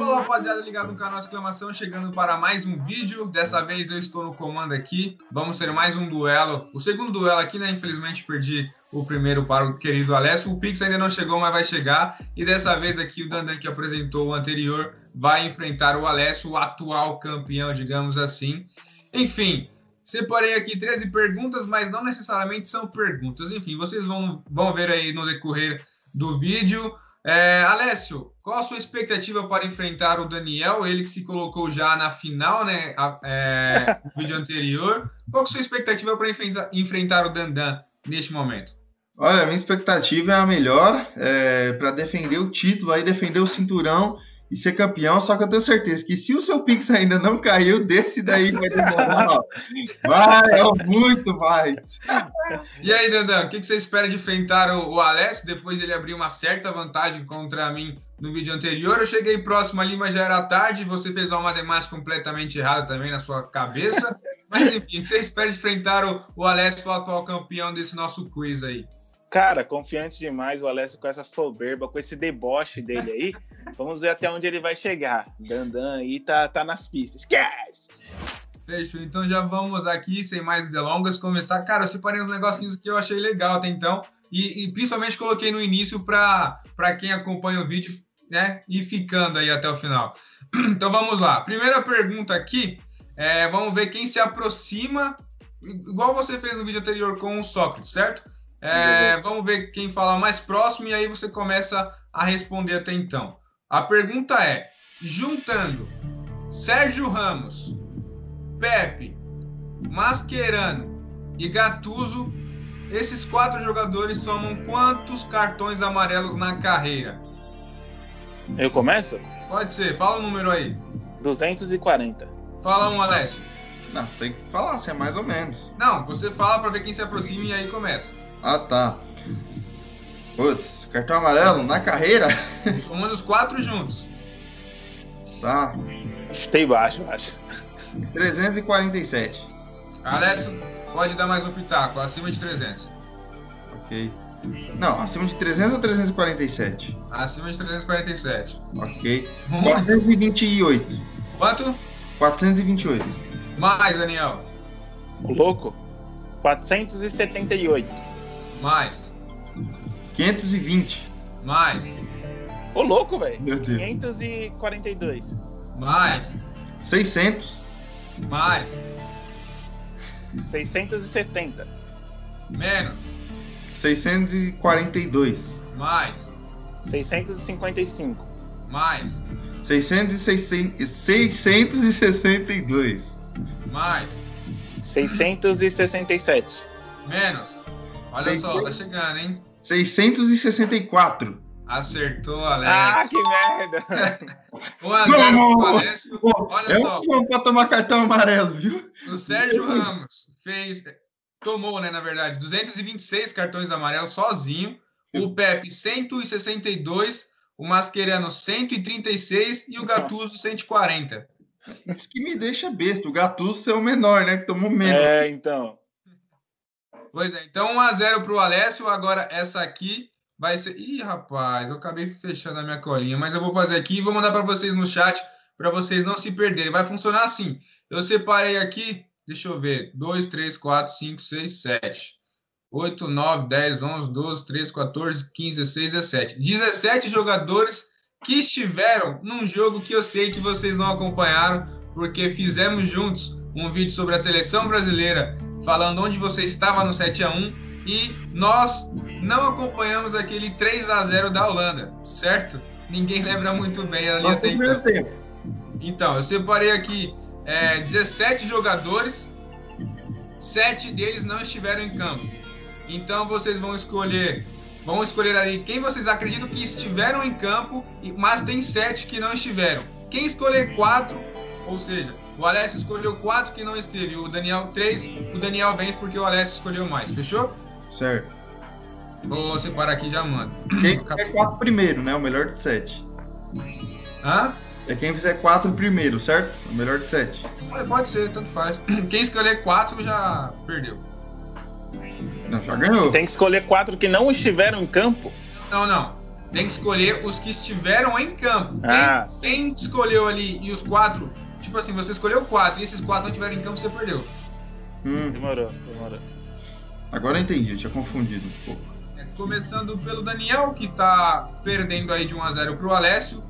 Olá, rapaziada, ligado no canal Exclamação, chegando para mais um vídeo. Dessa vez eu estou no comando aqui. Vamos ter mais um duelo. O segundo duelo aqui, né? Infelizmente perdi o primeiro para o querido Alessio. O Pix ainda não chegou, mas vai chegar. E dessa vez aqui o Dandan que apresentou o anterior vai enfrentar o Alessio, o atual campeão, digamos assim. Enfim, separei aqui 13 perguntas, mas não necessariamente são perguntas. Enfim, vocês vão, vão ver aí no decorrer do vídeo. É, Alessio, qual a sua expectativa para enfrentar o Daniel? Ele que se colocou já na final, né? É, no vídeo anterior. Qual a sua expectativa para enfrentar, enfrentar o Dandan neste momento? Olha, a minha expectativa é a melhor é, para defender o título, aí defender o cinturão e ser campeão. Só que eu tenho certeza que se o seu Pix ainda não caiu, desse daí vai demorar. vai, é muito mais. E aí, Dandan, o que, você espera de enfrentar o, o Alessio? Depois ele abriu uma certa vantagem contra mim no vídeo anterior. Eu cheguei próximo ali, mas já era tarde. Você fez uma matemática completamente errada também na sua cabeça. Mas enfim, o que você espera de enfrentar o, o Alessio, o atual campeão desse nosso quiz aí? Cara, confiante demais o Alessio com essa soberba, com esse deboche dele aí. Vamos ver até onde ele vai chegar. Dandan aí tá, tá nas pistas. Esquece! Fechou. Então já vamos aqui, sem mais delongas, começar. Cara, eu separei uns negocinhos que eu achei legal até então. E, e principalmente coloquei no início para quem acompanha o vídeo, né? E ficando aí até o final. Então vamos lá. Primeira pergunta aqui. É, vamos ver quem se aproxima, igual você fez no vídeo anterior com o Sócrates, certo? É, vamos ver quem fala mais próximo e aí você começa a responder até então. A pergunta é: juntando Sérgio Ramos, Pepe, Mascherano e Gattuso, esses quatro jogadores somam quantos cartões amarelos na carreira? Eu começo? Pode ser, fala o número aí. 240. Fala um, Alessio. Não, você tem que falar, se é mais ou menos. Não, você fala para ver quem se aproxima e aí começa. Ah, tá. Putz, cartão amarelo na carreira? Somando os quatro juntos. Tá. Chutei baixo, acho. 347. Alessio, pode dar mais um pitaco, acima de 300. Ok. Não, acima de 300 ou 347? Acima de 347. Ok. Muito. 428. Quanto? 428. Mais, Daniel. O louco? 478. Mais. 520. Mais. Ô louco, velho. Meu Deus. 542. Mais. 600. Mais. 670. Menos. 642. Mais. 655. Mais. 662. Mais. 667. Menos. Olha só, tá chegando, hein? 664. Acertou, Ah, Alex. que merda! 1 a 0 pro Não. Alessio. Olha É só, um pra tomar cartão amarelo, viu? o Sérgio Ramos fez, tomou, né, na verdade, 226 cartões amarelos sozinho. O Pepe, 162. O Mascherano, 136. E o Gattuso, 140. Isso que me deixa besta. O Gattuso é o menor, né? Que tomou menos. É, então. Pois é, então 1x0 pro Alessio. Agora essa aqui vai ser. Ih, rapaz, eu acabei fechando a minha colinha, mas eu vou fazer aqui e vou mandar para vocês no chat para vocês não se perderem. Vai funcionar assim. Eu separei aqui, deixa eu ver: 2, 3, 4, 5, 6, 7, 8, 9, 10, 11, 12, 13, 14, 15, 16, 17. 17 jogadores que estiveram num jogo que eu sei que vocês não acompanharam, porque fizemos juntos um vídeo sobre a seleção brasileira falando onde você estava no 7 a 1 e nós não acompanhamos aquele 3 a 0 da Holanda, certo? Ninguém lembra muito bem ali até então. tempo. Então, eu separei aqui é, 17 jogadores, 7 deles não estiveram em campo. Então vocês vão escolher, vão escolher ali quem vocês acreditam que estiveram em campo, mas tem 7 que não estiveram. Quem escolher 4, ou seja, o Alessio escolheu 4 que não esteve, o Daniel 3, o Daniel vence porque o Alessio escolheu mais, fechou? Certo. Vou separar aqui e já mando. Quem fizer quatro primeiro, né? O melhor de sete. Hã? É quem fizer quatro primeiro, certo? O melhor de sete. Pode- Pode ser, tanto faz. Quem escolher 4 já perdeu. Não, já ganhou. Tem que escolher quatro que não estiveram em campo. Não, não. Tem que escolher os que estiveram em campo. Ah, quem, quem escolheu ali e os quatro, tipo assim, você escolheu quatro e esses quatro não estiveram em campo, você perdeu. Hum, Demorou, demorou. agora eu entendi, eu tinha confundido um pouco. É, começando pelo Daniel, que tá perdendo aí de 1 a 0 pro Alessio.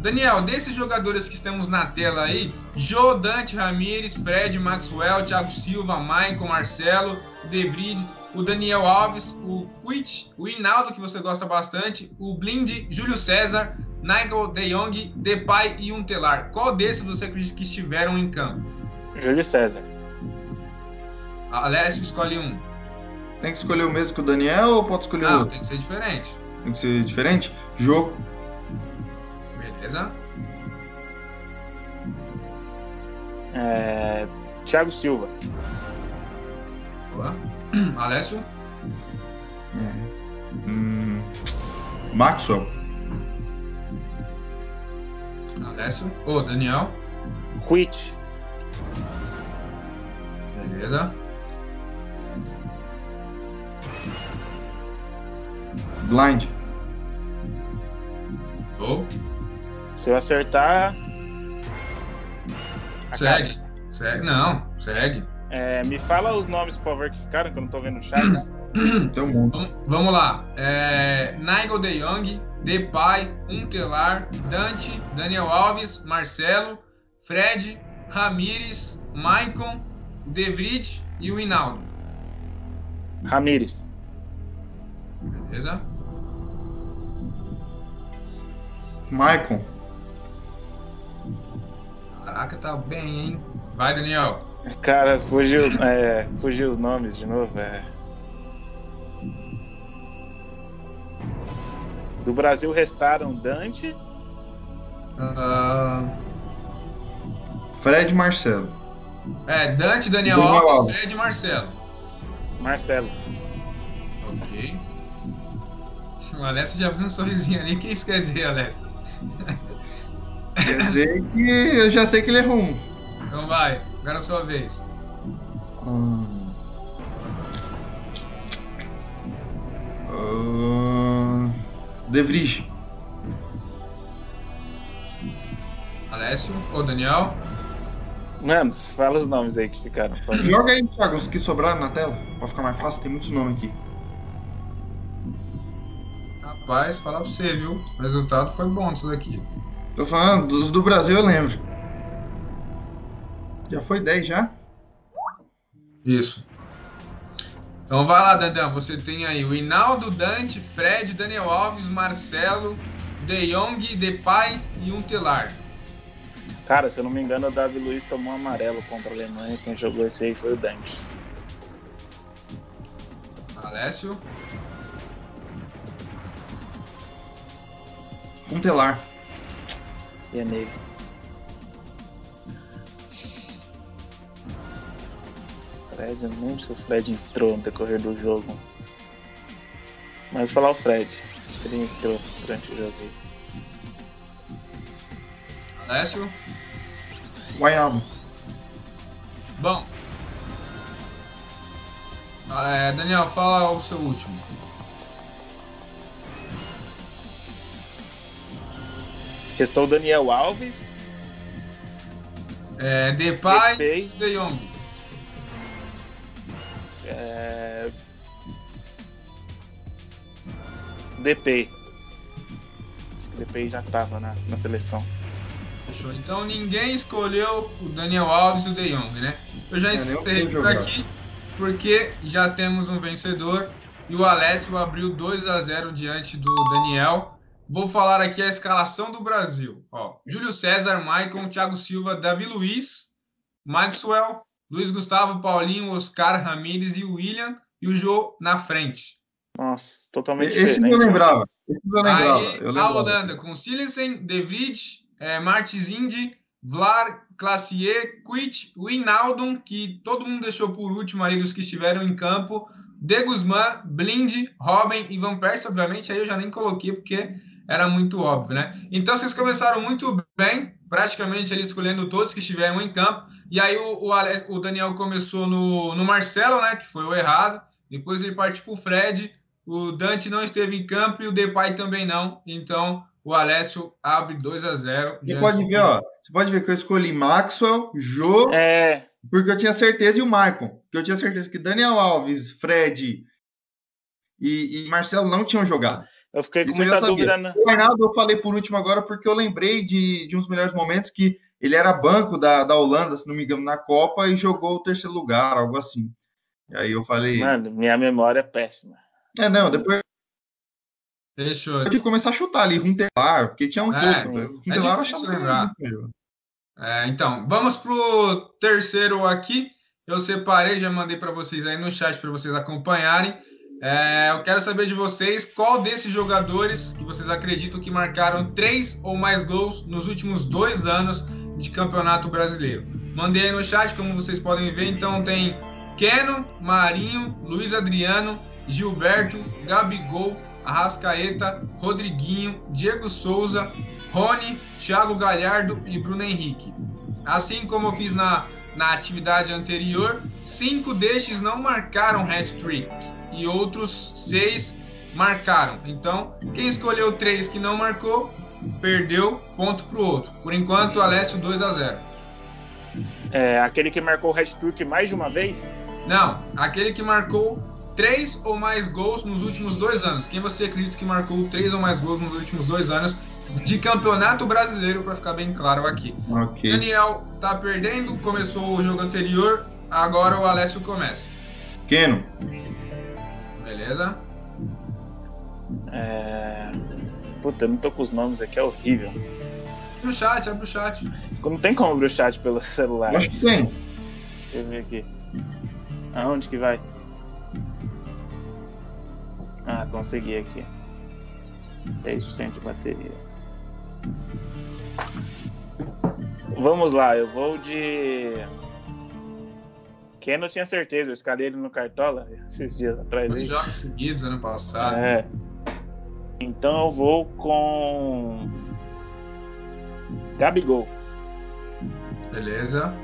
Daniel, desses jogadores que estamos na tela aí, Jô, Dante, Ramires, Fred, Maxwell, Thiago Silva, Michael, Marcelo, Debrid, o Daniel Alves, o Quit, o Hinaldo, que você gosta bastante, o Blind, Júlio César, Nigel De Jong, Depay e Untelar. Qual desses você acredita que estiveram em campo? Júlio César. Alessio escolhe um. Tem que escolher o mesmo que o Daniel ou pode escolher Não, outro? tem que ser diferente. Tem que ser diferente? Jogo. Beleza? É... Thiago Silva. Boa. Alessio? Hum, Maxwell. Alessio? Ô, Daniel? Quit. Beleza. Blind. Ô, Se eu acertar. acaba. segue. Segue. Não, segue. É, me fala os nomes, por favor, que ficaram, que eu não tô vendo o chat. Tem um monte. Vamos, vamos lá. É, Nigel De Jong, Depay, Untelar, Dante, Daniel Alves, Marcelo, Fred, Ramires, Maicon, Devrid e o Hinaldo. Ramires. Beleza? Maicon. Caraca, tá bem, hein? Vai, Daniel. Cara, fugiu, é, fugiu os nomes de novo. É. Do Brasil restaram Dante, Ah, Fred Marcelo. é, Dante, Daniel, Daniel Alves, Alves. Fred e Marcelo. Marcelo. Ok. O Alessio já abriu um sorrisinho ali. O que isso quer dizer, Alessio? Quer dizer que eu já sei que ele errou um. Então vai, agora é a sua vez. Hum. Vries. Alessio ou Daniel? Mano, fala os nomes aí que ficaram. Joga aí, Thiago, os que sobraram na tela. Pra ficar mais fácil, tem muitos nomes aqui. Rapaz, falar pra você, viu? O resultado foi bom disso daqui. Tô falando, dos do Brasil eu lembro. Já foi 10 já? Isso. Então vai lá, Dandan. Você tem aí o Hinaldo, Dante, Fred, Daniel Alves, Marcelo, De Jong, Depay e Untelar. Cara, se eu não me engano, o Davi Luiz tomou um amarelo contra a Alemanha. Quem jogou esse aí foi o Dante. Alessio, Um telar. E é nele. Fred, eu não lembro se o Fred entrou no decorrer do jogo. Mas vou falar o Fred. Ele entrou durante o jogo aí. Alessio. Guaiaba. Bom. É, Daniel, fala o seu último. Restou o Daniel Alves, É, Depay Depay. e De Jong. É... DP. Acho que o DP já tava na, na seleção. Fechou. Então ninguém escolheu o Daniel Alves e o De Jong, né? Eu já É, encerrei por jogar. aqui, porque já temos um vencedor e o Alessio abriu 2 a 0 diante do Daniel. Vou falar aqui a escalação do Brasil. Ó, Júlio César, Maicon, Thiago Silva, Davi Luiz, Maxwell, Luiz Gustavo, Paulinho, Oscar, Ramires e William e o Jô na frente. Nossa, totalmente Esse eu diferente. lembrava. Esse eu lembrava. Aí eu a lembrava. Holanda com Silensen, De Vries, é, Martins Indy, Vlar, Classier, Quit, Wijnaldum, que todo mundo deixou por último aí dos que estiveram em campo, De Guzman, Blind, Robin e Van Persie, obviamente, aí eu já nem coloquei porque era muito óbvio, né? Então vocês começaram muito bem, praticamente ali escolhendo todos que estiveram em campo, e aí o, o, o Daniel começou no, no Marcelo, né, que foi o errado, depois ele partiu pro Fred, o Dante não esteve em campo e o Depay também não. Então, o Alessio abre 2 a 0 Você pode ver, ó. Você pode ver que eu escolhi Maxwell, Jô, É, porque eu tinha certeza, e o Maicon. Que eu tinha certeza que Daniel Alves, Fred e, e Marcelo não tinham jogado. Eu fiquei com Isso muita dúvida. Na... O Reinaldo eu falei por último agora porque eu lembrei de, de uns melhores momentos que ele era banco da, da Holanda, se não me engano, na Copa e jogou o terceiro lugar, algo assim. E aí eu falei. Mano, minha memória é péssima. É, não, depois Fechou. eu tive que começar a chutar ali, Runtelar, porque tinha um É, pouco. é Runtelar difícil achava lembrar. É, então, vamos pro terceiro aqui. Eu separei, já mandei para vocês aí no chat para vocês acompanharem. É, eu quero saber de vocês qual desses jogadores que vocês acreditam que marcaram três ou mais gols nos últimos dois anos de campeonato brasileiro. Mandei aí no chat, como vocês podem ver. Então tem Keno, Marinho, Luiz Adriano, Gilberto, Gabigol, Arrascaeta, Rodriguinho, Diego Souza, Rony, Thiago Galhardo e Bruno Henrique. Assim como eu fiz na, na atividade anterior, cinco destes não marcaram hat-trick e outros seis marcaram. Então, quem escolheu três que não marcou, perdeu ponto para o outro. Por enquanto, Alessio 2 a 0. É, aquele que marcou o hat-trick mais de uma vez? Não, aquele que marcou três ou mais gols nos últimos dois anos. Quem você acredita que marcou três ou mais gols nos últimos dois anos de campeonato brasileiro, para ficar bem claro aqui. Ok. Daniel tá perdendo, começou o jogo anterior, agora o Alessio começa. Keno, Beleza? É... Puta, eu não tô com os nomes aqui, é horrível. No chat, abre o chat. Não tem como abrir o chat pelo celular. eu acho que tem. Deixa eu ver aqui. Aonde que vai? Ah, consegui aqui. 10% de bateria. Vamos lá, eu vou de. Ken eu tinha certeza, eu escalei ele no Cartola esses dias atrás. Dois jogos seguidos ano passado. É. Então eu vou com. Gabigol. Beleza.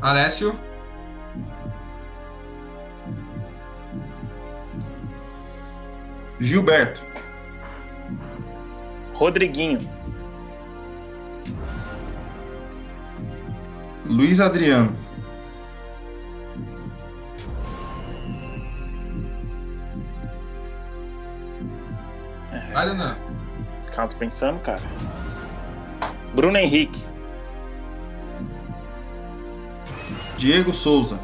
Alessio, Gilberto, Rodriguinho. Luiz Adriano, vai, Danan. Calma, tô pensando, cara. Bruno Henrique. Diego Souza,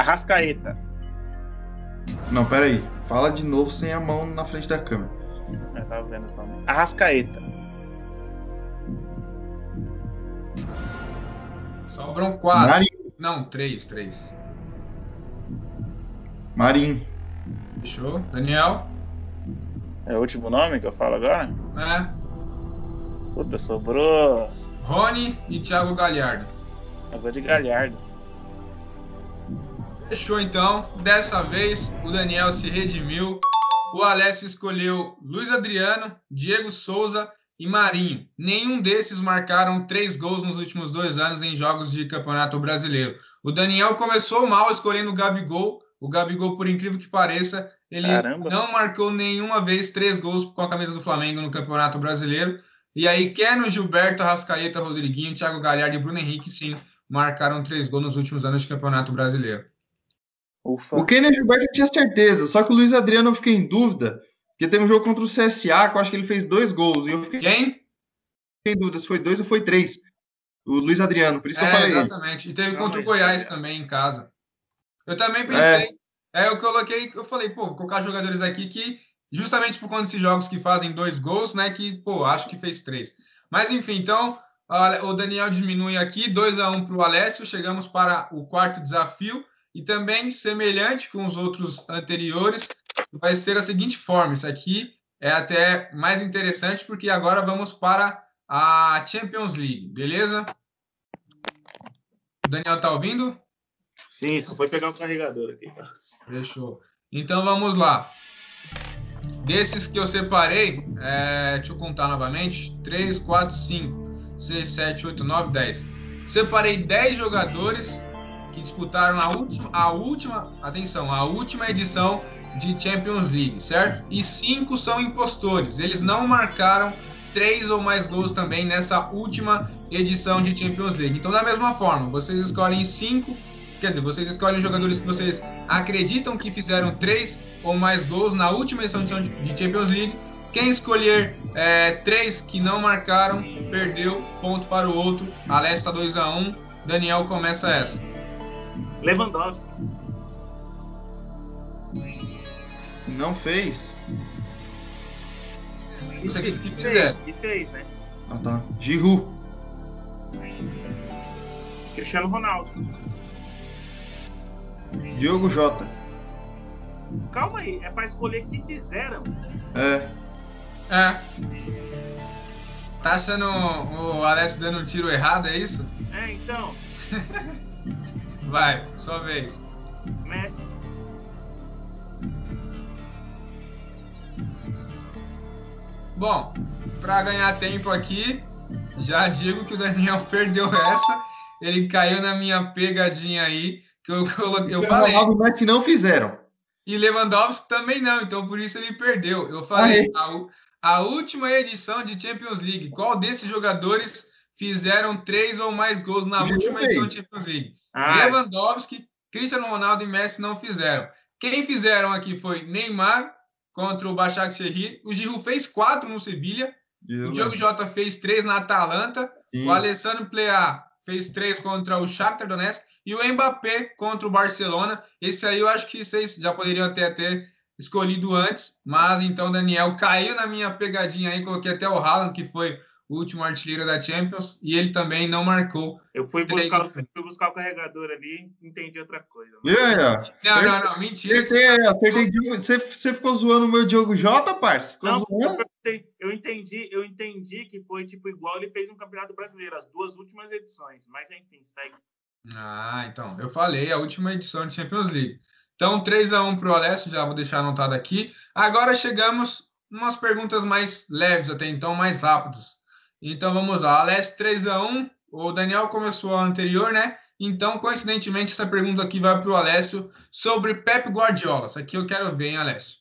Arrascaeta. Não, peraí. Fala de novo sem a mão na frente da câmera. Eu tava vendo os nomes. Arrascaeta. Sobram quatro. Marinho, Não, três, três. Marinho, Fechou. Daniel? É o último nome que eu falo agora? É. Puta, sobrou. Rony e Thiago Galhardo. Eu vou de Galhardo. Fechou então. Dessa vez o Daniel se redimiu. O Alessio escolheu Luiz Adriano, Diego Souza e Marinho. Nenhum desses marcaram três gols nos últimos dois anos em jogos de Campeonato Brasileiro. O Daniel começou mal escolhendo o Gabigol. O Gabigol, por incrível que pareça, ele Caramba. não marcou nenhuma vez três gols com a camisa do Flamengo no Campeonato Brasileiro. E aí, Keno, Gilberto, Rascaeta, Rodriguinho, Thiago Galhardo e Bruno Henrique, sim, marcaram três gols nos últimos anos de Campeonato Brasileiro. Ufa. O Kenny Gilberto eu tinha certeza, só que o Luiz Adriano eu fiquei em dúvida, porque teve um jogo contra o CSA que eu acho que ele fez dois gols, e eu fiquei Quem? em dúvida se foi dois ou foi três. O Luiz Adriano, por isso que eu É, falei. ele. exatamente. E teve Não, contra o Goiás também em casa. Eu também pensei. Aí eu coloquei, eu falei, pô, vou colocar jogadores aqui que, justamente por conta desses jogos que fazem dois gols, né? Que, pô, acho que fez três. Mas enfim, então, o Daniel diminui aqui, 2 a 1 para o Alessio. Chegamos para o quarto desafio. E também, semelhante com os outros anteriores, vai ser a seguinte forma. Isso aqui é até mais interessante, porque agora vamos para a Champions League, beleza? O Daniel tá ouvindo? Sim, só foi pegar o carregador aqui. Fechou. Então vamos lá. Desses que eu separei, é, deixa eu contar novamente: 3, 4, 5. 6, 7, 8, 9, 10. Separei 10 jogadores que disputaram a última, a última, atenção, a última edição de Champions League, certo? E cinco são impostores. Eles não marcaram três ou mais gols também nessa última edição de Champions League. Então, da mesma forma, vocês escolhem cinco, quer dizer, vocês escolhem jogadores que vocês acreditam que fizeram três ou mais gols na última edição de Champions League. Quem escolher é, três que não marcaram, perdeu, ponto para o outro. Alessio está 2 a 1 um. Daniel começa essa. Lewandowski. Não fez. Isso aqui que fizeram. E fez, né? Ah, tá. Giroud. Cristiano Ronaldo. Diogo Jota. Calma aí, é pra escolher que fizeram. É. É. Tá achando o Alessio dando um tiro errado, é isso? É, então. Vai, sua vez. Messi. Bom, para ganhar tempo aqui, já digo que o Daniel perdeu essa. Ele caiu na minha pegadinha aí, que eu, coloquei, eu falei. Messi não fizeram. E Lewandowski também não, então por isso ele perdeu. Eu falei, a, a, última edição de Champions League, qual desses jogadores fizeram três ou mais gols na eu última edição de Champions League? Ah. Lewandowski, Cristiano Ronaldo e Messi não fizeram. Quem fizeram aqui foi Neymar contra o Başakşehir. O Giroud fez quatro no Sevilha. o Diogo Jota fez três na Atalanta. Sim. O Alessandro Plea fez três contra o Shakhtar Donetsk. E o Mbappé contra o Barcelona. Esse aí eu acho que vocês já poderiam até ter escolhido antes. Mas então Daniel caiu na minha pegadinha aí. Coloquei até o Haaland, que foi o último artilheiro da Champions, e ele também não marcou. Eu fui buscar, fui buscar o carregador ali e entendi outra coisa. Yeah. Não, não, não, mentira. Você, você, você ficou zoando o meu Diogo Jota, parça? Não, eu entendi, eu entendi que foi tipo igual ele fez no Campeonato Brasileiro, as duas últimas edições, mas enfim, segue. Ah, então, eu falei, a última edição de Champions League. Então, 3 a 1 para o Alessio, já vou deixar anotado aqui. Agora chegamos umas perguntas mais leves até então, mais rápidas. Então vamos lá, Alessio 3 a 1 o Daniel começou a anterior, né? Então, coincidentemente, essa pergunta aqui vai para o Alessio sobre Pep Guardiola. Isso aqui eu quero ver, hein, Alessio?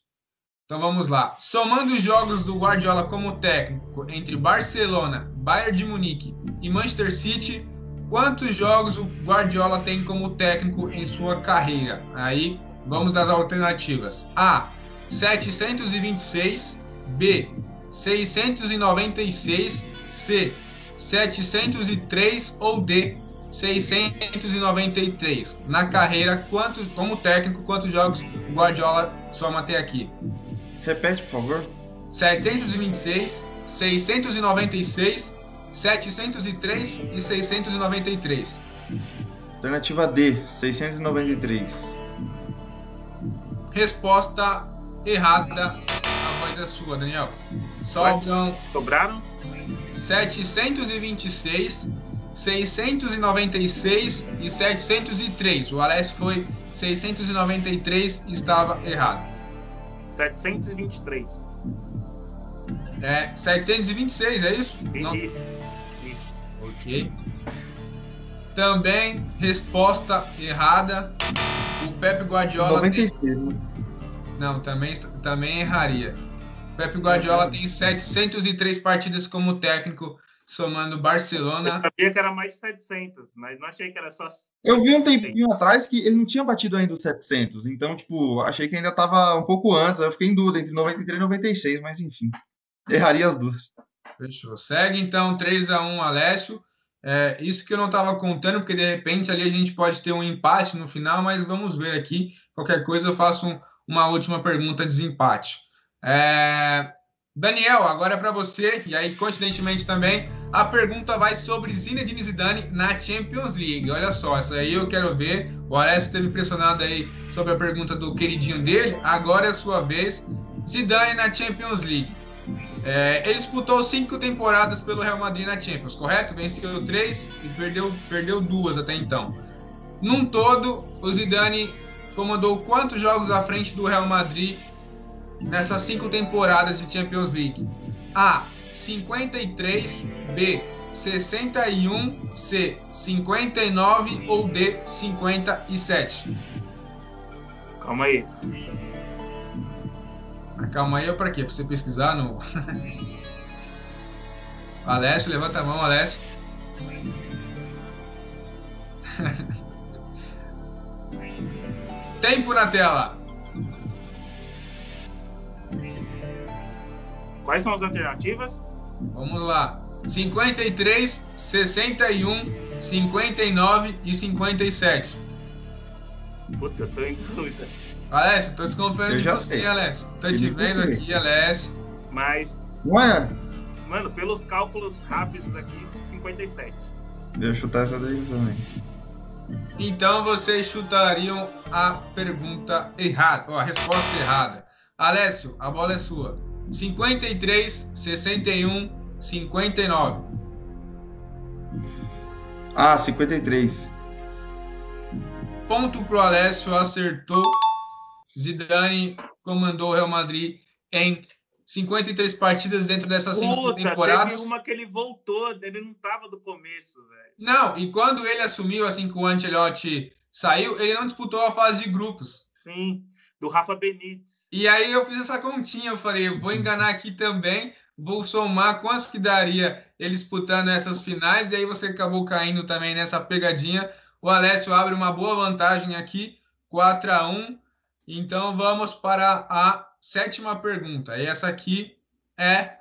Então vamos lá. Somando os jogos do Guardiola como técnico entre Barcelona, Bayern de Munique e Manchester City, quantos jogos o Guardiola tem como técnico em sua carreira? Aí vamos às alternativas. A. 726. B. 696, C 703 ou D 693. Na carreira, quantos, como técnico, quantos jogos o Guardiola soma até aqui? Repete, por favor. 726, 696, 703 e 693. Alternativa D, 693. Resposta errada é sua, Daniel. Sobram. Sobraram? 726, 696 e 703. O Alessio foi 693 estava errado. 723. É, 726, é isso? Isso. Não. isso. Ok. Também resposta errada. O Pepe Guardiola 96, tem... né? Não, também, também erraria. Pepe Guardiola tem 703 partidas como técnico, somando Barcelona. Eu sabia que era mais de 700, mas não achei que era só. Eu vi um tempinho atrás que ele não tinha batido ainda os 700, então, tipo, achei que ainda estava um pouco antes. Eu fiquei em dúvida entre 93 e 96, mas enfim, erraria as duas. Fechou. Segue então 3 a 1 Alessio. É, isso que eu não estava contando, porque de repente ali a gente pode ter um empate no final, mas vamos ver aqui. Qualquer coisa eu faço um, uma última pergunta de desempate. É... Daniel, agora é para você, e aí, coincidentemente também, a pergunta vai sobre Zinedine Zidane na Champions League. Olha só, essa aí eu quero ver. O Alessio esteve impressionado aí sobre a pergunta do queridinho dele. Agora é a sua vez. Zidane na Champions League. É, ele disputou cinco temporadas pelo Real Madrid na Champions, correto? Venceu três e perdeu, perdeu duas até então. Num todo, o Zidane comandou quantos jogos à frente do Real Madrid nessas cinco temporadas de Champions League? A. 53, B. 61, C 59 ou D 57? Calma aí. Ah, Calma aí, é pra quê? Pra você pesquisar no. Alessio, levanta a mão, Alessio. Tempo na tela. Quais são as alternativas? Vamos lá. 53, 61, 59 e 57. Puta, eu tô em dúvida. Alessio, tô desconfiando Eu de já você, sei. Alessio. Tô Eu te vendo aqui, Alessio. Mas, Não é? mano, pelos cálculos rápidos aqui, 57. Deixa eu chutar essa daí também. Então vocês chutariam a pergunta errada, ou a resposta errada. Alessio, a bola é sua. 53, 61, 59. Ah, 53. Ponto pro Alessio, acertou. Zidane comandou o Real Madrid em 53 partidas dentro dessas cinco Puta, temporadas. teve uma que ele voltou, ele não tava do começo, velho. Não, e quando ele assumiu, assim que o Ancelotti saiu, ele não disputou a fase de grupos. Sim, do Rafa Benítez. E aí eu fiz essa continha, eu falei, vou enganar aqui também, vou somar quantos que daria ele disputando essas finais, e aí você acabou caindo também nessa pegadinha. O Alessio abre uma boa vantagem aqui, 4 a 1. Então vamos para a sétima pergunta. E essa aqui é.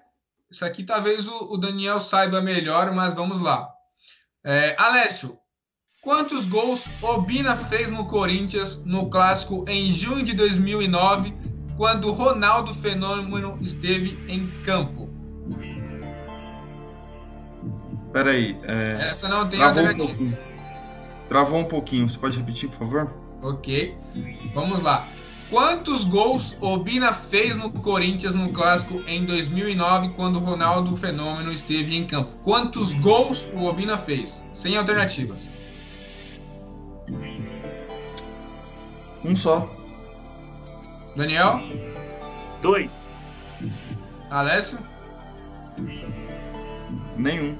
Essa aqui talvez o, o Daniel saiba melhor, mas vamos lá. É, Alessio, quantos gols Obina fez no Corinthians no clássico em junho de 2009, quando Ronaldo Fenômeno esteve em campo? Pera aí. É... Essa não tem Travou um alternativa. pouquinho. Travou um pouquinho. Você pode repetir, por favor? Ok. Vamos lá. Quantos gols Obina fez no Corinthians no clássico em 2009, quando Ronaldo Fenômeno esteve em campo? Quantos gols o Obina fez? Sem alternativas. Um só. Daniel? Dois. Alessio? Nenhum.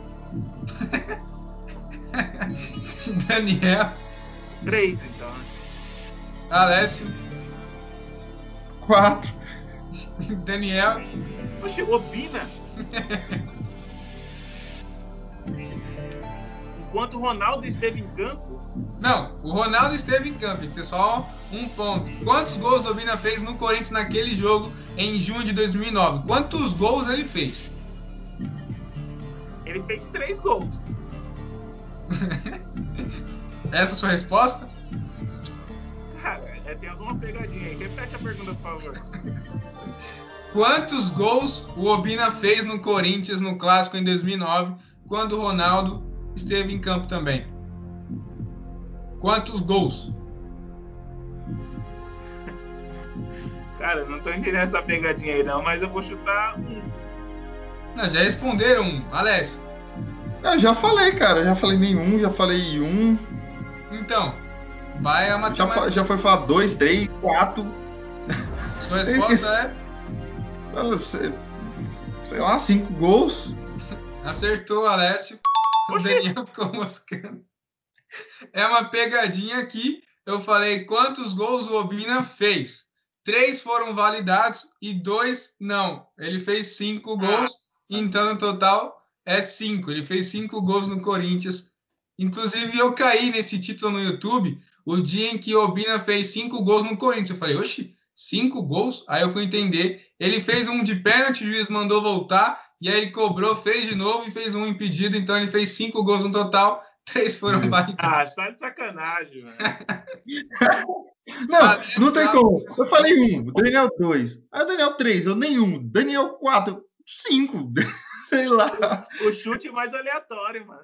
Daniel? Três, então. né? Alessio? Quatro. Daniel? Oxe, Obina. Enquanto o Ronaldo esteve em campo, Não, o Ronaldo esteve em campo, isso é só um ponto. Quantos gols o Obina fez no Corinthians naquele jogo em junho de 2009? Quantos gols ele fez? ele fez três gols. Essa é a sua resposta? Cara, é, tem alguma pegadinha aí. Repete a pergunta, por favor. Quantos gols o Obina fez no Corinthians no clássico em 2009, quando o Ronaldo esteve em campo também? Quantos gols? Cara, eu não tô entendendo essa pegadinha aí, não, mas eu vou chutar um. Não, já responderam um. Alessio. Eu já falei, cara. Já falei nenhum, já falei um. Então, vai a Já, matemática. fa- já foi falar dois, três, quatro. Sua resposta é Eu sei, sei lá, cinco gols. acertou, Alessio. O. Daniel ficou moscando. É uma pegadinha aqui. Eu falei quantos gols o Obina fez. Três foram validados e dois não. Ele fez cinco gols, então no total é cinco. Ele fez cinco gols no Corinthians. Inclusive, eu caí nesse título no YouTube o dia em que o Obina fez cinco gols no Corinthians. Eu falei, oxi, cinco gols? Aí eu fui entender. Ele fez um de pênalti, o juiz mandou voltar, e aí ele cobrou, fez de novo e fez um impedido. Então ele fez cinco gols no total, três foram validados. Ah, só de sacanagem, velho. Não, Ah, não tem como. Eu falei um, o Daniel dois. Aí o Daniel três, eu nenhum. Daniel quatro, cinco. Sei lá. O chute mais aleatório, mano.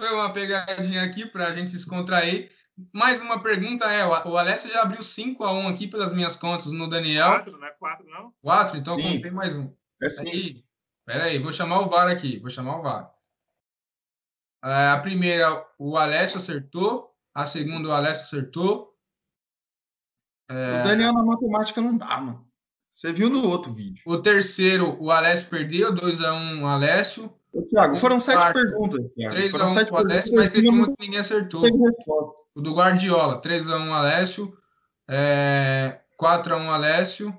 Foi uma pegadinha aqui para a gente se descontrair. Mais uma pergunta é: o Alessio já abriu 5 a 1 aqui pelas minhas contas no Daniel. Quatro, não é quatro, não? 4, então eu Sim. contei mais um. É. Aí, peraí, vou chamar o VAR aqui. Vou chamar o VAR. Ah, A primeira, o Alessio acertou. A segunda, o Alessio acertou. O Daniel na matemática não dá, mano. Você viu no outro vídeo. O terceiro, o Alessio perdeu, 2 a 1 o Alessio. Thiago, foram sete quarto. perguntas. 3x1 pro Alessio, mas teve uma que ninguém acertou. O do Guardiola. 3x1 Alessio. É... 4x1 Alessio.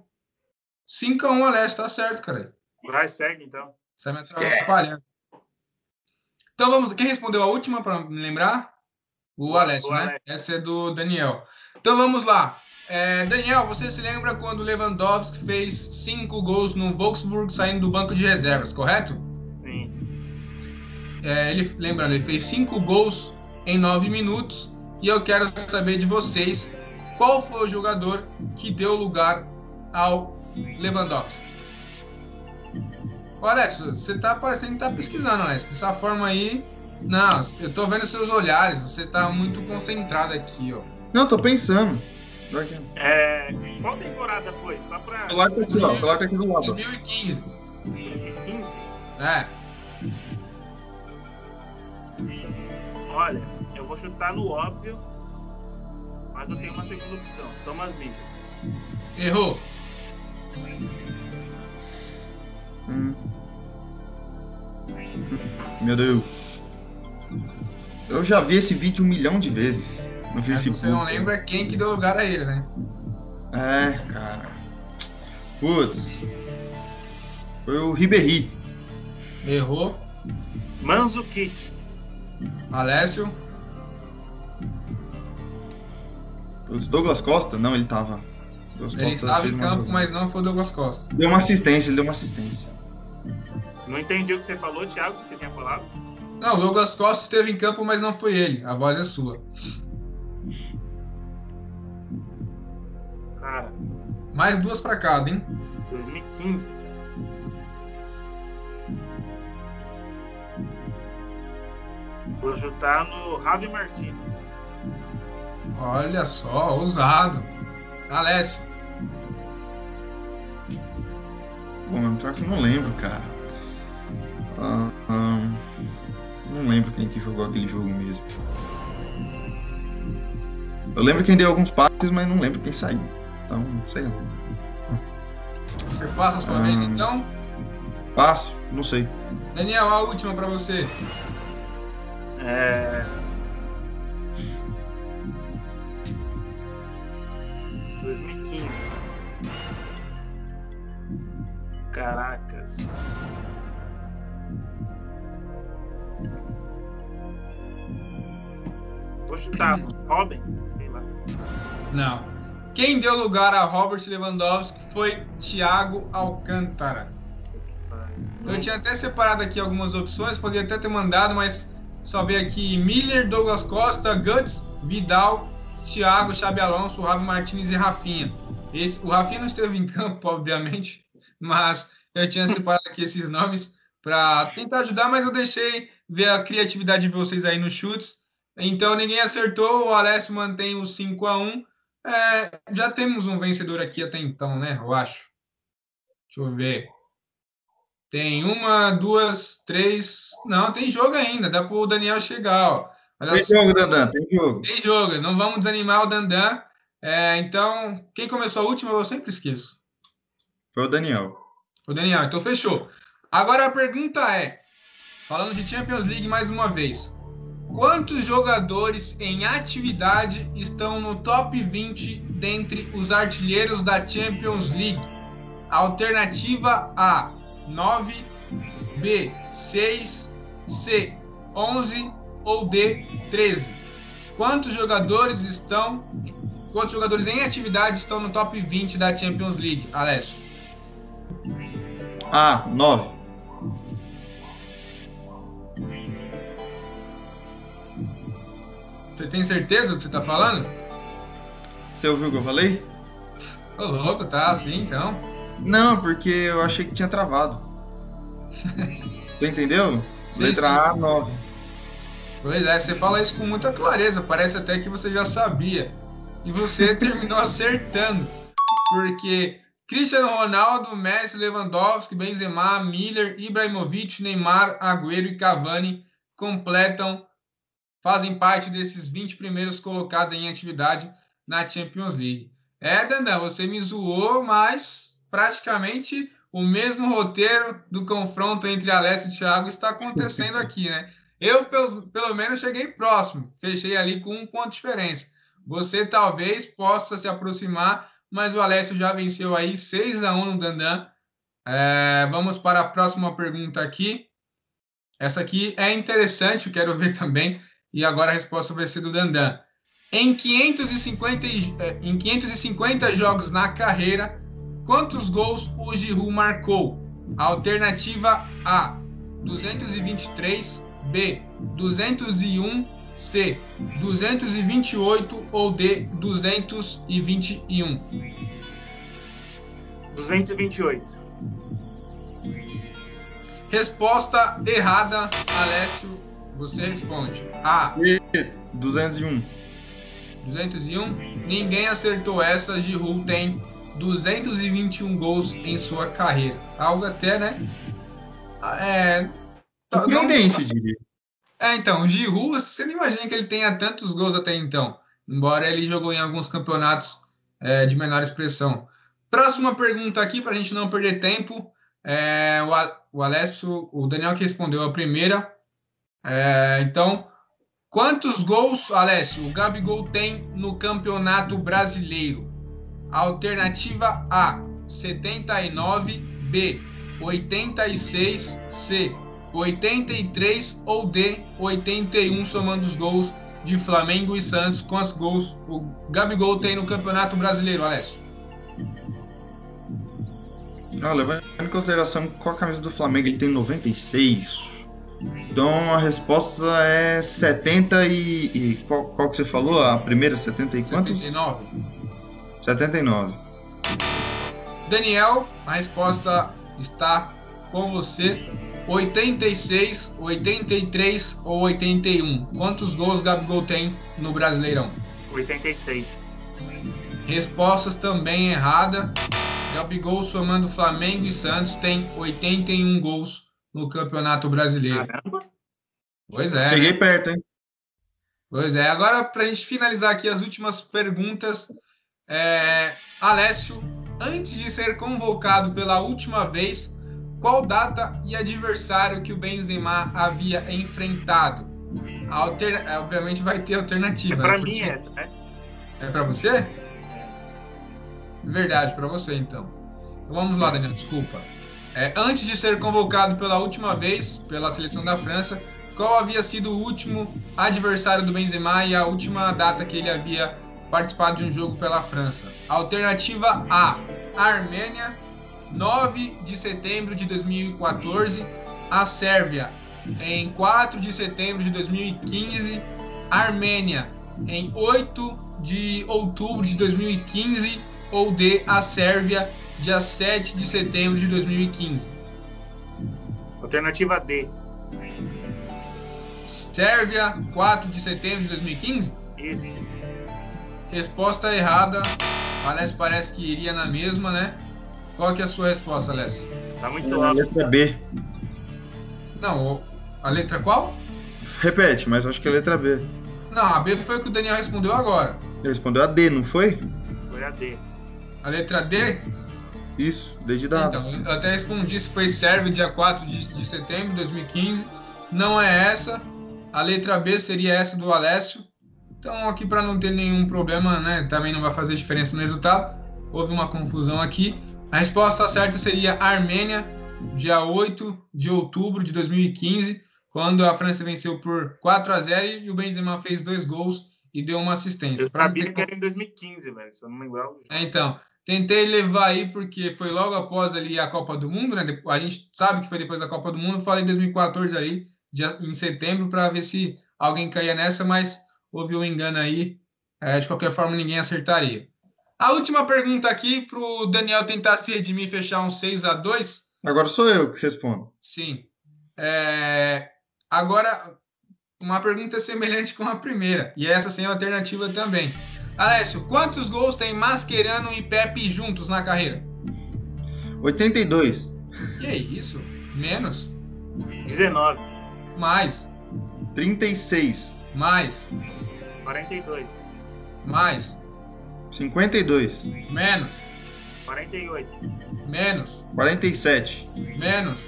5x1 Alessio, tá certo, cara. Vai, segue então. Você vai atrapalhando. Então vamos. Quem respondeu a última para me lembrar? O Alessio, né? Essa é do Daniel. Então vamos lá. É, Daniel, você se lembra quando Lewandowski fez cinco gols no Wolfsburg saindo do banco de reservas, correto? Sim. É, ele, lembrando, ele fez cinco gols em nove minutos e eu quero saber de vocês qual foi o jogador que deu lugar ao Lewandowski. Alessio, você tá parecendo que tá pesquisando, Alessio. Dessa forma aí. Não, eu tô vendo seus olhares, você tá muito concentrado aqui, ó. Não, tô pensando. É, qual temporada foi? Só pra. Coloca aqui, ó. Coloca aqui do lado. 2015. 2015? É. Olha, eu vou chutar no óbvio, mas eu tenho uma segunda opção. Thomas Miller. Errou. Hum. Meu Deus. Eu já vi esse vídeo um milhão de vezes no Facebook. Você não lembra quem que deu lugar a ele, né? É, cara. Putz. Foi o Ribéry. Errou. Manzukic. Alessio. Os Douglas Costa? Não, ele tava. Douglas ele Costa estava em campo, mas não foi o Douglas Costa. Deu uma assistência, ele deu uma assistência. Não entendi o que você falou, Thiago, que você tinha falado. Não, o Douglas Costa esteve em campo, mas não foi ele. A voz é sua. Cara. Mais duas para cada, hein? 2015. Vou chutar no Javi Martins. Olha só, ousado. Alessio. Bom, pior que eu não lembro, cara. Ah, ah, não lembro quem que jogou aquele jogo mesmo. Eu lembro quem deu alguns passes, mas não lembro quem saiu. Então, não sei não. Você passa a sua ah, vez então? Passo, não sei. Daniel, a última para você. É. 2015. Caracas. Vou chutar Robin, sei lá. Não. Quem deu lugar a Robert Lewandowski foi Thiago Alcântara. Eu tinha até separado aqui algumas opções, poderia até ter mandado, mas só veio aqui Miller, Douglas Costa, Guts, Vidal, Thiago, Xabi Alonso, Ravi Martinez e Rafinha. Esse, o Rafinha não esteve em campo, obviamente, mas eu tinha separado aqui esses nomes para tentar ajudar, mas eu deixei ver a criatividade de vocês aí nos chutes. Então ninguém acertou, o Alessio mantém o 5 a 1 é, Já temos um vencedor aqui até então, né? Eu acho. Deixa eu ver. Tem uma, duas, três. Não, tem jogo ainda. Dá para o Daniel chegar. Ó. Olha tem só. jogo, Dandan, tem jogo. Tem jogo. Não vamos desanimar o Dandan. É, então, quem começou a última, eu sempre esqueço. Foi o Daniel. O Daniel, então fechou. Agora a pergunta é: falando de Champions League mais uma vez. Quantos jogadores em atividade estão no top 20 dentre os artilheiros da Champions League? Alternativa A: 9, B: 6, C: 11 ou D: 13. Quantos jogadores estão Quantos jogadores em atividade estão no top 20 da Champions League, Alessio? A, 9. Você tem certeza do que você tá falando? Você ouviu o que eu falei? Ô, louco, tá assim então? Não, porque eu achei que tinha travado. Você entendeu? Sim, Letra sim. A, 9. Pois é, você fala isso com muita clareza, parece até que você já sabia. E você terminou acertando. Porque Cristiano Ronaldo, Messi, Lewandowski, Benzema, Miller, Ibrahimovic, Neymar, Agüero e Cavani completam fazem parte desses 20 primeiros colocados em atividade na Champions League. É, Dandan, você me zoou, mas praticamente o mesmo roteiro do confronto entre Alessio e Thiago está acontecendo aqui, né? Eu, pelo, pelo menos, cheguei próximo. Fechei ali com um ponto de diferença. Você talvez possa se aproximar, mas o Alessio já venceu aí 6 a 1 no Dandan. É, vamos para a próxima pergunta aqui. Essa aqui é interessante, eu quero ver também. E agora a resposta vai ser do Dandan. Em 550, é, em 550 jogos na carreira, quantos gols o Giroud marcou? Alternativa A, 223, B, 201, C, 228 ou D, 221? 228. Resposta errada, Alessio. Você responde. A. 201. 201. Ninguém acertou essa. Giroud tem 221 gols em sua carreira. Algo até, né? É. Surpreendente, diria. É, então, Giroud, você não imagina que ele tenha tantos gols até então. Embora ele jogou em alguns campeonatos é, de menor expressão. Próxima pergunta aqui, para a gente não perder tempo. É, o, o Alessio, o Daniel que respondeu a primeira. É, então, quantos gols, Alessio, o Gabigol tem no Campeonato Brasileiro? Alternativa A, 79, B, 86, C, 83 ou D, 81, somando os gols de Flamengo e Santos. Quantos gols o Gabigol tem no Campeonato Brasileiro, Alessio? Não, levando em consideração qual a camisa do Flamengo ele tem 96. Então a resposta é 70 e. e qual, qual, que você falou? A primeira 70 e quantos? 79. 79. Daniel, a resposta está com você. 86, 83 ou 81? Quantos gols Gabigol tem no Brasileirão? 86. Respostas também errada. Gabigol somando Flamengo e Santos tem 81 gols no Campeonato Brasileiro. Caramba. Pois é. Cheguei né? perto, hein? Pois é. Agora, para a gente finalizar aqui as últimas perguntas, é... Alessio, antes de ser convocado pela última vez, qual data e adversário que o Benzema havia enfrentado? Alter... É, obviamente vai ter alternativa. É para né? mim Porque- essa, né? É para você? Verdade, para você então. Então vamos lá, Daniel, desculpa. É, antes de ser convocado pela última vez pela seleção da França, qual havia sido o último adversário do Benzema e a última data que ele havia participado de um jogo pela França? Alternativa A: Armênia, 9 de setembro de 2014. A Sérvia, em 4 de setembro de 2015. Armênia, em 8 de outubro de 2015 ou D, a Sérvia, dia 7 de setembro de 2015. Alternativa D. Sérvia, 4 de setembro de 2015? Isso. Resposta errada. Alessio parece que iria na mesma, né? Qual que é a sua resposta, Alessio? Tá muito É, alto. letra B. Não, a letra qual? Repete, mas acho que é letra B. Não, a B foi o que o Daniel respondeu agora. Ele respondeu a D, não foi? Foi a D. A letra D? Isso, D de dado. Então, eu até respondi se foi Sérvia, dia 4 de, de setembro de 2015. Não é essa. A letra B seria essa do Alessio. Então, aqui para não ter nenhum problema, né? Também não vai fazer diferença no resultado. Houve uma confusão aqui. A resposta certa seria Armênia, dia 8 de outubro de 2015, quando a França venceu por 4 a 0 e o Benzema fez dois gols e deu uma assistência. Eu Pra sabia ter que era em 2015, velho. Se eu não lembrar. é, então, tentei levar aí porque foi logo após ali a Copa do Mundo, né? A gente sabe que foi depois da Copa do Mundo, falei 2014 ali, em setembro, para ver se alguém caía nessa, mas houve um engano aí. É, de qualquer forma, ninguém acertaria. A última pergunta aqui para o Daniel tentar se redimir e fechar um 6 a 2 Agora sou eu que respondo. Sim. É, Agora, uma pergunta semelhante com a primeira, e essa sem alternativa também. Alessio, quantos gols tem Mascherano e Pepe juntos na carreira? 82, Que isso? Menos? 19. Mais? 36, Mais? 42. Mais? 52, Menos? 48. Menos. 47. Menos.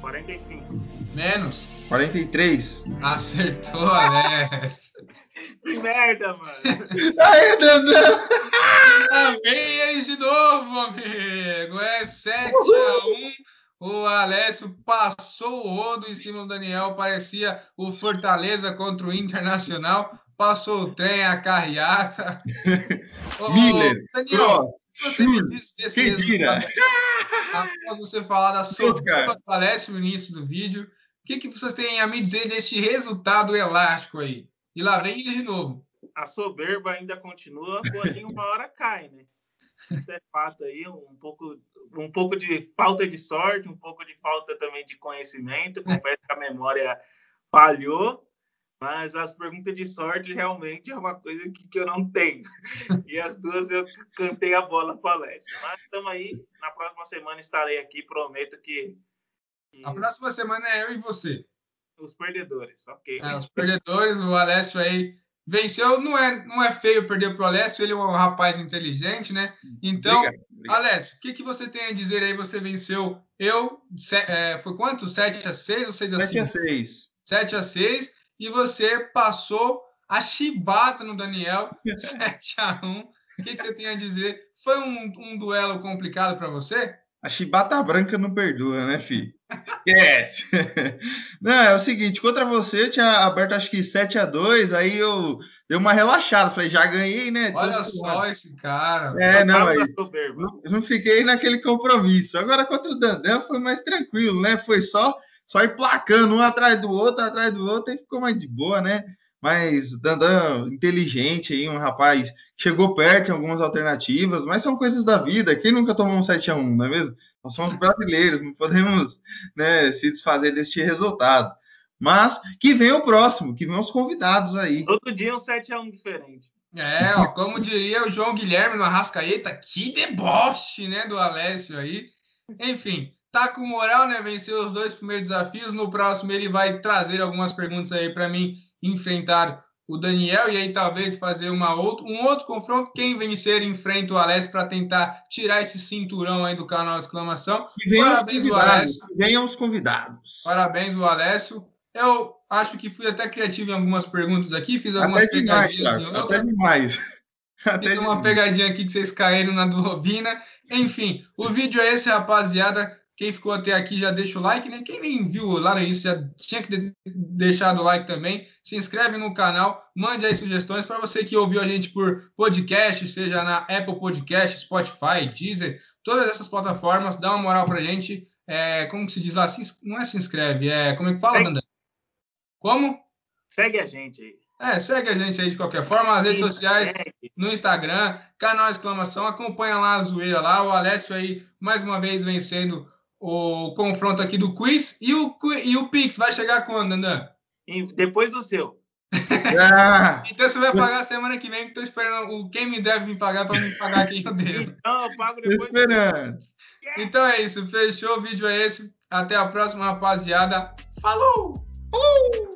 45. Menos. 43. Acertou, Alex. Que merda, mano. Aê, Dandan! Lá vem eles de novo, amigo. É 7 a 1 O Alessio passou o rodo em cima do Daniel. Parecia o Fortaleza contra o Internacional. Passou o trem, a carreata. Ô, Miller, Daniel, Pro, o que você me disse desse resultado? Após você falar da sua do Alessio no início do vídeo, o que, que vocês têm a me dizer deste resultado elástico aí? E lá vem de novo. A soberba ainda continua, porém uma hora cai, né? Isso é fato aí, um pouco, um pouco de falta de sorte, um pouco de falta também de conhecimento. Confesso que a memória falhou, mas as perguntas de sorte realmente é uma coisa que, que eu não tenho. E as duas eu cantei a bola para Alessio. Mas estamos aí, na próxima semana estarei aqui, prometo que, que A próxima semana é eu e você. Os perdedores, ok? É, os perdedores, o Alessio aí venceu. Não é, não é feio perder para o Alessio, ele é um rapaz inteligente, né? Então, Obrigado, obrigado. Alessio, o que, que você tem a dizer aí? Você venceu eu, se- é, foi quanto? 7 a 6 ou 6 a 7 a 5? 6. 7 a 6 e você passou a chibata no Daniel, 7 a 1 O que, que você tem a dizer? Foi um, um duelo complicado para você? A chibata branca não perdoa, né, filho? Esquece. Não, é o seguinte, contra você eu tinha aberto acho que 7 a 2 aí eu dei uma relaxada, falei, já ganhei, né? Olha só esse cara. É, não, Vamos aí não, não fiquei naquele compromisso. Agora contra o Dandan foi mais tranquilo, né? Foi só só ir placando um atrás do outro, atrás do outro, e ficou mais de boa, né? Mas Dandan, inteligente aí, um rapaz, chegou perto em algumas alternativas, mas são coisas da vida. Quem nunca tomou um 7x1, não é mesmo? Nós somos brasileiros, não podemos né, se desfazer deste resultado. Mas que venha o próximo, que venham os convidados aí. Todo dia um 7x1 diferente. É, ó, como diria o João Guilherme no Arrascaeta, que deboche, né, do Alessio aí. Enfim, tá com moral, né? Venceu os dois primeiros desafios. No próximo ele vai trazer algumas perguntas aí para mim enfrentar o Daniel e aí talvez fazer uma outro, um outro confronto. Quem vencer enfrenta o Alessio para tentar tirar esse cinturão aí do canal Exclamação. Que venham os Parabéns, convidados. Alessio. Que venham os convidados. Parabéns, o Alessio. Eu acho que fui até criativo em algumas perguntas aqui, fiz algumas Até demais, pegadinhas até demais. Até Fiz uma demais. pegadinha aqui que vocês caíram na do Robina. Enfim, o vídeo é esse, rapaziada. Quem ficou até aqui já deixa o like, né? Quem nem viu lá no início já tinha que de- deixar o like também. Se inscreve no canal, mande aí sugestões para você que ouviu a gente por podcast, seja na Apple Podcast, Spotify, Deezer, todas essas plataformas, dá uma moral pra gente. É, como que se diz lá? Não é se inscreve, é como é que fala. Dandan? Como? Segue a gente aí. É, segue a gente aí de qualquer forma, as redes sociais, no Instagram, canal exclamação, acompanha lá a zoeira lá, o Alessio aí, mais uma vez, vencendo o confronto aqui do quiz, e o, e o Pix vai chegar quando, Andan? Depois do seu. Ah, Então você vai pagar semana que vem, que tô esperando o quem me deve me pagar para me pagar quem eu devo. Então eu pago tô depois. esperando. Então é isso, fechou, o vídeo é esse, até a próxima, rapaziada, falou! Falou!